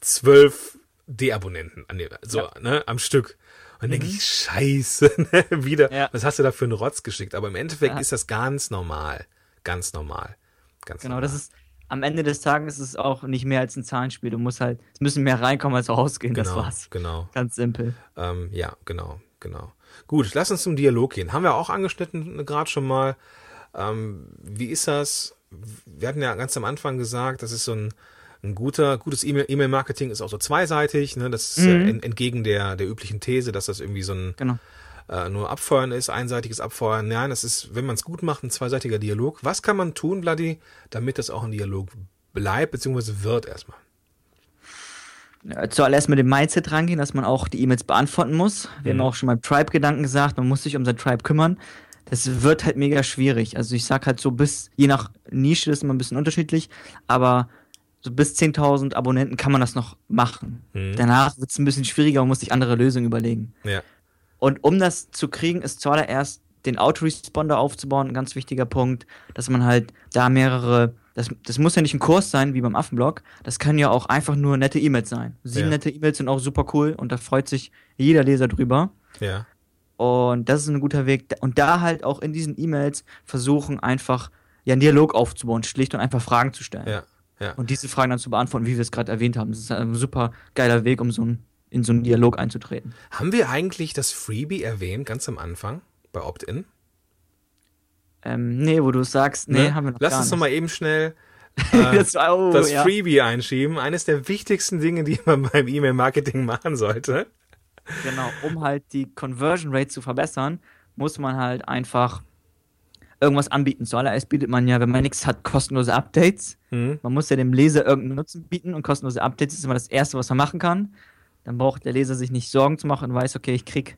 zwölf D-Abonnenten an dem, so, ne, am Stück. Und dann denke ich, scheiße, ne, wieder, Ja. was hast du da für einen Rotz geschickt? Aber im Endeffekt Ja. ist das ganz normal. Ganz normal. Ganz Genau, normal. das ist am Ende des Tages ist es auch nicht mehr als ein Zahlenspiel. Du musst halt, es müssen mehr reinkommen als rausgehen. genau, Das war's. Genau. Ganz simpel. Ähm, ja, genau, genau. Gut, lass uns zum Dialog gehen. Haben wir auch angeschnitten gerade schon mal. Ähm, wie ist das? Wir hatten ja ganz am Anfang gesagt, das ist so ein, ein guter, gutes E-Mail- E-Mail-Marketing ist auch so zweiseitig. Ne? Das ist Mhm. äh, en- entgegen der, der üblichen These, dass das irgendwie so ein Genau. äh, nur Abfeuern ist, einseitiges Abfeuern. Nein, das ist, wenn man es gut macht, ein zweiseitiger Dialog. Was kann man tun, Bloody, damit das auch ein Dialog bleibt, beziehungsweise wird erstmal? zuallererst mit dem Mindset rangehen, dass man auch die E-Mails beantworten muss. Wir mhm. haben auch schon beim Tribe-Gedanken gesagt, man muss sich um sein Tribe kümmern. Das wird halt mega schwierig. Also ich sag halt so bis, je nach Nische ist immer ein bisschen unterschiedlich, aber so bis 10.000 Abonnenten kann man das noch machen. Mhm. Danach wird es ein bisschen schwieriger und muss sich andere Lösungen überlegen. Ja. Und um das zu kriegen, ist zuallererst den Autoresponder aufzubauen, ein ganz wichtiger Punkt, dass man halt da mehrere das, das muss ja nicht ein Kurs sein, wie beim Affenblog. Das kann ja auch einfach nur nette E-Mails sein. Sieben ja. nette E-Mails sind auch super cool und da freut sich jeder Leser drüber. Ja. Und das ist ein guter Weg. Und da halt auch in diesen E-Mails versuchen, einfach ja, einen Dialog aufzubauen, schlicht und einfach Fragen zu stellen. Ja. Ja. Und diese Fragen dann zu beantworten, wie wir es gerade erwähnt haben. Das ist ein super geiler Weg, um so ein, in so einen Dialog einzutreten. Haben wir eigentlich das Freebie erwähnt, ganz am Anfang, bei Opt-in? Ähm, nee, wo du sagst, nee, ne? haben wir noch Lass uns noch mal eben schnell äh, das, oh, das ja. Freebie einschieben. Eines der wichtigsten Dinge, die man beim E-Mail-Marketing machen sollte. Genau, um halt die Conversion Rate zu verbessern, muss man halt einfach irgendwas anbieten. Zuallererst bietet man ja, wenn man nichts hat, kostenlose Updates. Mhm. Man muss ja dem Leser irgendeinen Nutzen bieten und kostenlose Updates ist immer das Erste, was man machen kann. Dann braucht der Leser sich nicht Sorgen zu machen und weiß, okay, ich krieg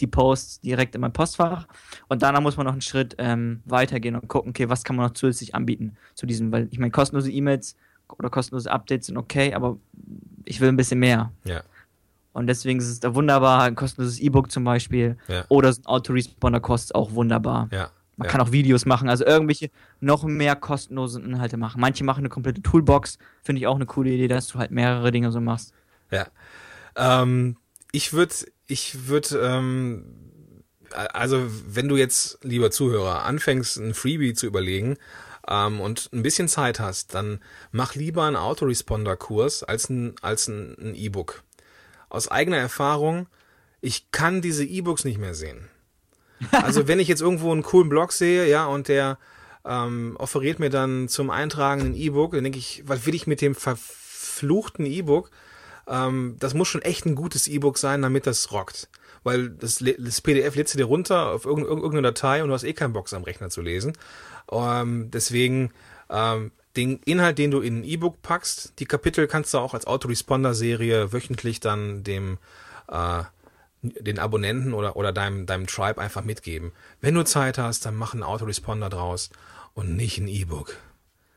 die Posts direkt in mein Postfach. Und danach muss man noch einen Schritt ähm, weitergehen und gucken, okay, was kann man noch zusätzlich anbieten zu diesem, weil ich meine, kostenlose E-Mails oder kostenlose Updates sind okay, aber ich will ein bisschen mehr. Ja. Und deswegen ist es da wunderbar, ein kostenloses E-Book zum Beispiel ja. oder so ein Autoresponder kostet auch wunderbar. Ja. Man ja. kann auch Videos machen, also irgendwelche noch mehr kostenlose Inhalte machen. Manche machen eine komplette Toolbox, finde ich auch eine coole Idee, dass du halt mehrere Dinge so machst. Ja. Ähm, ich würde ich würde, ähm, also wenn du jetzt, lieber Zuhörer, anfängst, ein Freebie zu überlegen ähm, und ein bisschen Zeit hast, dann mach lieber einen Autoresponder-Kurs als ein als ein E-Book. Aus eigener Erfahrung, ich kann diese E-Books nicht mehr sehen. Also wenn ich jetzt irgendwo einen coolen Blog sehe, ja, und der ähm, offeriert mir dann zum Eintragen ein E-Book, dann denke ich, was will ich mit dem verfluchten E-Book? Ähm, das muss schon echt ein gutes E-Book sein, damit das rockt. Weil das, das PDF lädst du dir runter auf irgendeine Datei und du hast eh keinen Bock am Rechner zu lesen. Ähm, deswegen ähm, den Inhalt, den du in ein E-Book packst, die Kapitel kannst du auch als Autoresponder-Serie wöchentlich dann dem äh, den Abonnenten oder, oder deinem, deinem Tribe einfach mitgeben. Wenn du Zeit hast, dann mach einen Autoresponder draus und nicht ein E-Book.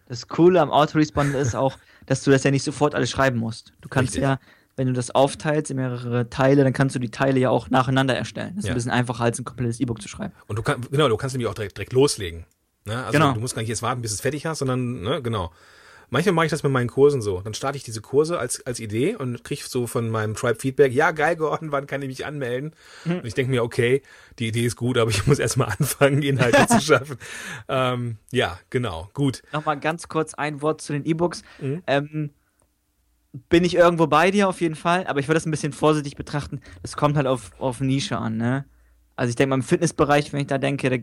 Das Coole am Autoresponder ist auch, dass du das ja nicht sofort alles schreiben musst. Du kannst Richtig. ja, wenn du das aufteilst in mehrere Teile, dann kannst du die Teile ja auch nacheinander erstellen. Das ist ja. ein bisschen einfacher, als ein komplettes E-Book zu schreiben. Und du kannst, genau, du kannst nämlich auch direkt, direkt loslegen. Ne? Also genau. du musst gar nicht jetzt warten, bis du es fertig hast, sondern, ne, genau. Manchmal mache ich das mit meinen Kursen so. Dann starte ich diese Kurse als, als Idee und kriege so von meinem Tribe Feedback, ja, geil, Gordon, wann kann ich mich anmelden? Mhm. Und ich denke mir, okay, die Idee ist gut, aber ich muss erstmal anfangen, Inhalte zu schaffen. Ähm, ja, genau, gut. Nochmal ganz kurz ein Wort zu den E-Books. Mhm. Ähm, bin ich irgendwo bei dir auf jeden Fall, aber ich würde das ein bisschen vorsichtig betrachten. Es kommt halt auf, auf Nische an, ne? Also ich denke mal im Fitnessbereich, wenn ich da denke, da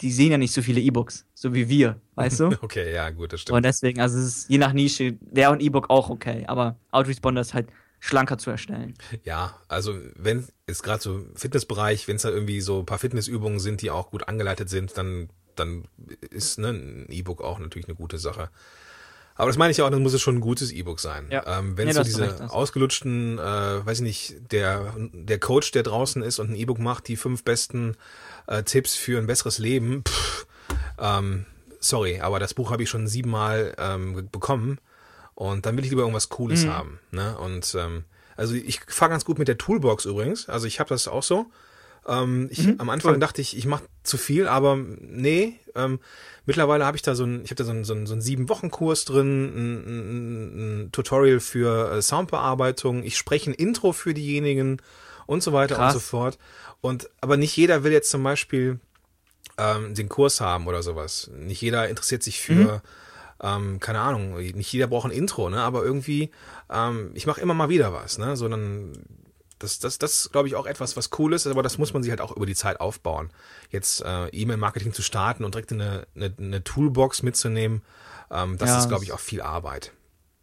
die sehen ja nicht so viele E-Books, so wie wir, weißt du? okay, ja, gut, das stimmt. Und deswegen, also es ist je nach Nische, wäre ein E-Book auch okay, aber Autoresponder ist halt schlanker zu erstellen. Ja, also wenn es gerade so Fitnessbereich, wenn es da irgendwie so ein paar Fitnessübungen sind, die auch gut angeleitet sind, dann dann ist ne, ein E-Book auch natürlich eine gute Sache. Aber das meine ich auch, dann muss es schon ein gutes E-Book sein. Ja. Ähm, wenn nee, so diese recht, ausgelutschten, äh, weiß ich nicht, der, der Coach, der draußen ist und ein E-Book macht, die fünf besten äh, Tipps für ein besseres Leben, pff, ähm, sorry, aber das Buch habe ich schon siebenmal ähm, bekommen und dann will ich lieber irgendwas Cooles mhm. haben. Ne? Und ähm, also ich fahre ganz gut mit der Toolbox übrigens. Also ich habe das auch so. Ähm, ich, mhm, am Anfang cool. dachte ich, ich mache zu viel, aber nee. Ähm, mittlerweile habe ich da so ein, ich habe da so ein, so ein, so ein sieben Wochen Kurs drin, ein, ein, ein Tutorial für äh, Soundbearbeitung. Ich spreche ein Intro für diejenigen und so weiter Krass. und so fort. Und aber nicht jeder will jetzt zum Beispiel ähm, den Kurs haben oder sowas. Nicht jeder interessiert sich für mhm. ähm, keine Ahnung, nicht jeder braucht ein Intro, ne? Aber irgendwie, ähm, ich mache immer mal wieder was, ne? So dann das, das, das ist, glaube ich, auch etwas, was cool ist, aber das muss man sich halt auch über die Zeit aufbauen. Jetzt äh, E-Mail-Marketing zu starten und direkt eine, eine, eine Toolbox mitzunehmen, ähm, das ja, ist, glaube ich, auch viel Arbeit.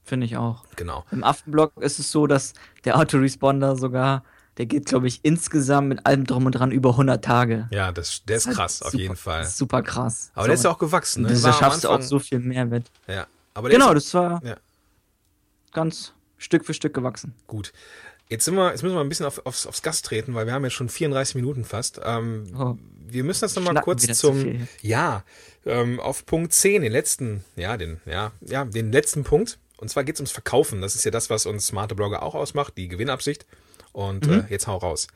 Finde ich auch. Genau. Im Aftenblog ist es so, dass der Autoresponder sogar der geht, glaube ich, insgesamt mit allem drum und dran über 100 Tage. Ja, das, der ist halt krass, auf super, jeden Fall. Super krass. Aber der ist ja auch gewachsen. Ne? Am schaffst du auch so viel Mehrwert. Ja, aber Genau, ist das war Ja. ganz Stück für Stück gewachsen. gut. Jetzt sind wir, jetzt müssen wir ein bisschen auf, aufs, aufs Gas treten, weil wir haben jetzt schon 34 Minuten fast. Ähm, Oh. wir müssen das nochmal kurz zum, ja, ähm, auf Punkt 10, den letzten, ja, den, ja, ja, den letzten Punkt. Und zwar geht es ums Verkaufen. Das ist ja das, was uns smarte Blogger auch ausmacht, die Gewinnabsicht. Und Mhm. äh, jetzt hau raus.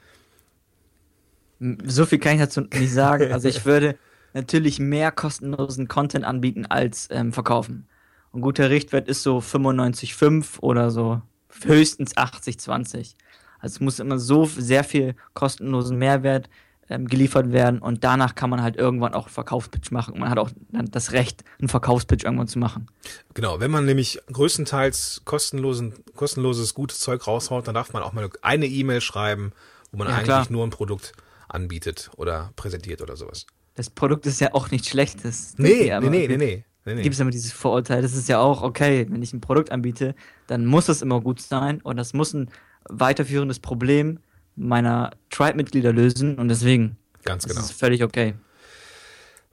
So viel kann ich dazu nicht sagen. Also ich würde natürlich mehr kostenlosen Content anbieten als ähm, verkaufen. Ein guter Richtwert ist so 95,5 oder so höchstens 80,20. Also es muss immer so sehr viel kostenlosen Mehrwert ähm, geliefert werden und danach kann man halt irgendwann auch einen Verkaufspitch machen. Und man hat auch dann das Recht, einen Verkaufspitch irgendwann zu machen. Genau, wenn man nämlich größtenteils kostenlosen, kostenloses, gutes Zeug raushaut, dann darf man auch mal eine E-Mail schreiben, wo man Ja, eigentlich klar. nur ein Produkt anbietet oder präsentiert oder sowas. Das Produkt ist ja auch nichts Schlechtes. Nee, aber nee, nee, nee, nee, nee, nee. gibt es immer dieses Vorurteil, das ist ja auch okay, wenn ich ein Produkt anbiete, dann muss es immer gut sein und das muss ein weiterführendes Problem meiner Tribe-Mitglieder lösen und deswegen Ganz genau. ist völlig okay.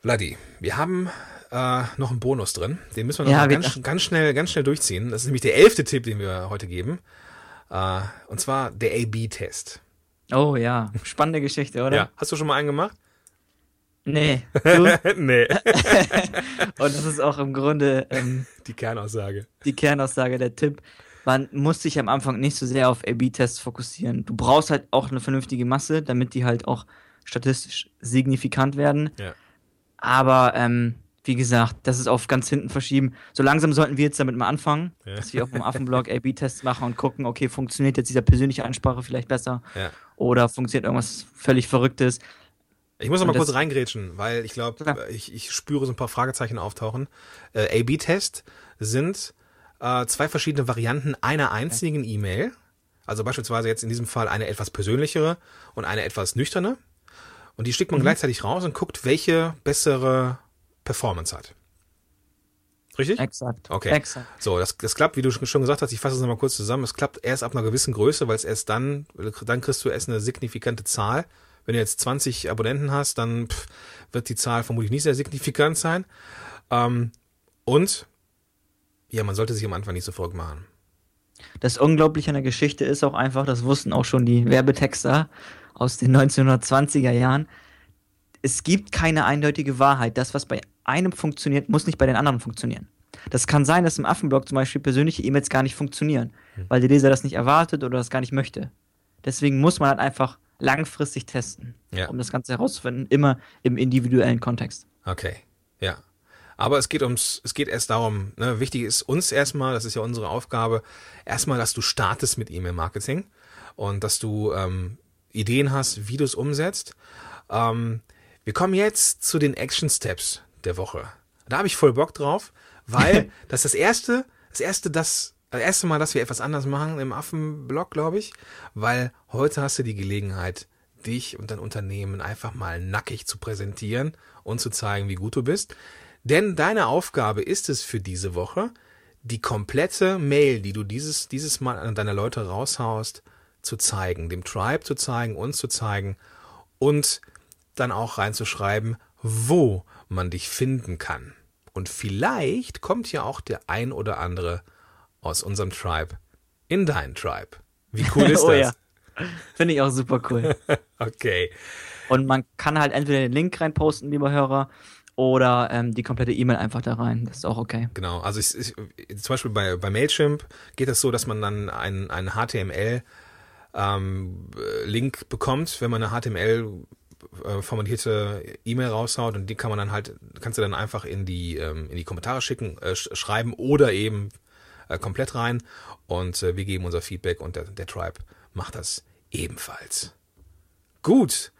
Vladi, wir haben äh, noch einen Bonus drin. Den müssen wir noch Ja, wir- ganz, ganz, schnell, ganz schnell durchziehen. Das ist nämlich der elfte Tipp, den wir heute geben. Äh, und zwar der A-B-Test. Oh ja, spannende Geschichte, oder? Ja. Hast du schon mal einen gemacht? Nee. Nee. und das ist auch im Grunde ähm, Die Kernaussage. die Kernaussage, der Tipp. Man muss sich am Anfang nicht so sehr auf A-B-Tests fokussieren. Du brauchst halt auch eine vernünftige Masse, damit die halt auch statistisch signifikant werden. Ja. Aber ähm, wie gesagt, das ist auf ganz hinten verschieben. So langsam sollten wir jetzt damit mal anfangen, Ja. dass wir auf dem Affenblog A-B-Tests machen und gucken, okay, funktioniert jetzt dieser persönliche Ansprache vielleicht besser Ja. oder funktioniert irgendwas völlig Verrücktes. Ich muss noch mal kurz reingrätschen, weil ich glaube, ich, ich spüre so ein paar Fragezeichen auftauchen. Äh, A-B-Test sind äh, zwei verschiedene Varianten einer einzigen E-Mail. Also beispielsweise jetzt in diesem Fall eine etwas persönlichere und eine etwas nüchterne. Und die schickt Mhm. man gleichzeitig raus und guckt, welche bessere Performance hat. Richtig? Exakt. Okay. Exakt. So, das, das klappt, wie du schon gesagt hast, ich fasse es nochmal kurz zusammen, es klappt erst ab einer gewissen Größe, weil es erst dann, dann kriegst du erst eine signifikante Zahl. Wenn du jetzt 20 Abonnenten hast, dann pff, wird die Zahl vermutlich nicht sehr signifikant sein. Ähm, und ja, man sollte sich am Anfang nicht so verrückt machen. Das Unglaubliche an der Geschichte ist auch einfach, das wussten auch schon die Werbetexter aus den 1920er Jahren. Es gibt keine eindeutige Wahrheit. Das, was bei einem funktioniert, muss nicht bei den anderen funktionieren. Das kann sein, dass im Affenblog zum Beispiel persönliche E-Mails gar nicht funktionieren, weil der Leser das nicht erwartet oder das gar nicht möchte. Deswegen muss man halt einfach langfristig testen, Ja. um das Ganze herauszufinden, immer im individuellen Kontext. Okay, ja. Aber es geht ums, es geht erst darum, ne, wichtig ist uns erstmal, das ist ja unsere Aufgabe, erstmal, dass du startest mit E-Mail-Marketing und dass du ähm, Ideen hast, wie du es umsetzt. Ähm, wir kommen jetzt zu den Action Steps der Woche. Da habe ich voll Bock drauf, weil das ist das erste, das erste, das, das erste Mal, dass wir etwas anders machen im Affenblog, glaube ich, weil heute hast du die Gelegenheit, dich und dein Unternehmen einfach mal nackig zu präsentieren und zu zeigen, wie gut du bist. Denn deine Aufgabe ist es für diese Woche, die komplette Mail, die du dieses, dieses Mal an deine Leute raushaust, zu zeigen, dem Tribe zu zeigen, uns zu zeigen und dann auch reinzuschreiben, wo man dich finden kann. Und vielleicht kommt ja auch der ein oder andere aus unserem Tribe in dein Tribe. Wie cool ist Oh das? ja. Finde ich auch super cool. Okay. Und man kann halt entweder den Link reinposten, lieber Hörer, oder ähm, die komplette E-Mail einfach da rein. Das ist auch okay. Genau, also ich, ich, zum Beispiel bei, bei Mailchimp geht es so, dass man dann einen, einen HTML ähm, äh, Link bekommt, wenn man eine HTML äh, formatierte E-Mail raushaut und die kann man dann halt, kannst du dann einfach in die, ähm, in die Kommentare schicken, äh, sch schreiben oder eben äh, komplett rein und äh, wir geben unser Feedback und der, der Tribe macht das ebenfalls. Gut.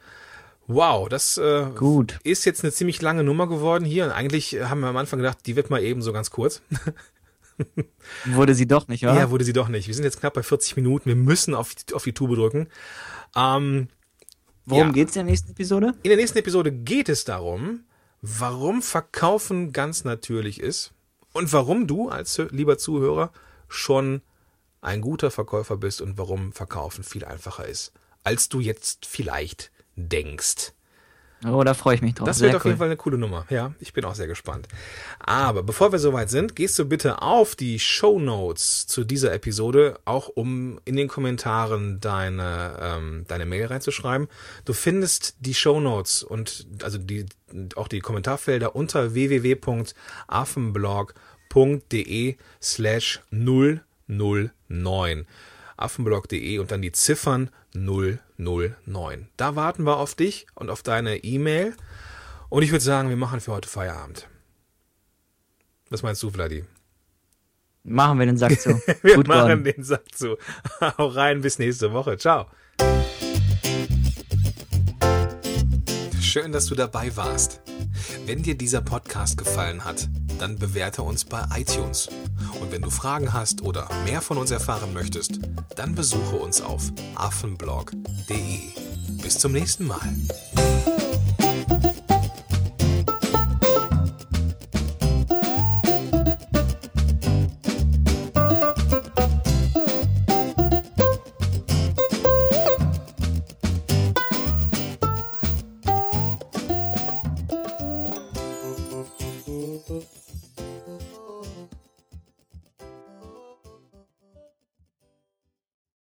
Wow, das äh, Gut. ist jetzt eine ziemlich lange Nummer geworden hier. Und eigentlich haben wir am Anfang gedacht, die wird mal eben so ganz kurz. Wurde sie doch nicht, Ja, oder? wurde sie doch nicht. Wir sind jetzt knapp bei 40 Minuten. Wir müssen auf, die- auf die Tube drücken. Ähm, Worum ja. geht's in der nächsten Episode? in der nächsten Episode geht es darum, warum Verkaufen ganz natürlich ist und warum du als lieber Zuhörer schon ein guter Verkäufer bist und warum Verkaufen viel einfacher ist, als du jetzt vielleicht denkst. Oh, da freue ich mich drauf. Das wird auf jeden Fall eine coole Nummer. Ja, ich bin auch sehr gespannt. Aber bevor wir soweit sind, gehst du bitte auf die Show Notes zu dieser Episode, auch um in den Kommentaren deine, ähm, deine Mail reinzuschreiben. Du findest die Show Notes und also die, auch die Kommentarfelder unter www.affenblog.de slash 009 affenblog.de und dann die Ziffern 009. Da warten wir auf dich und auf deine E-Mail. Und ich würde sagen, wir machen für heute Feierabend. Was meinst du, Vladi? Machen wir den Sack zu. wir Gut machen worden. den Sack zu. Hau rein, bis nächste Woche. Ciao. Schön, dass du dabei warst. Wenn dir dieser Podcast gefallen hat, dann bewerte uns bei iTunes. Und wenn du Fragen hast oder mehr von uns erfahren möchtest, dann besuche uns auf affenblog.de. Bis zum nächsten Mal.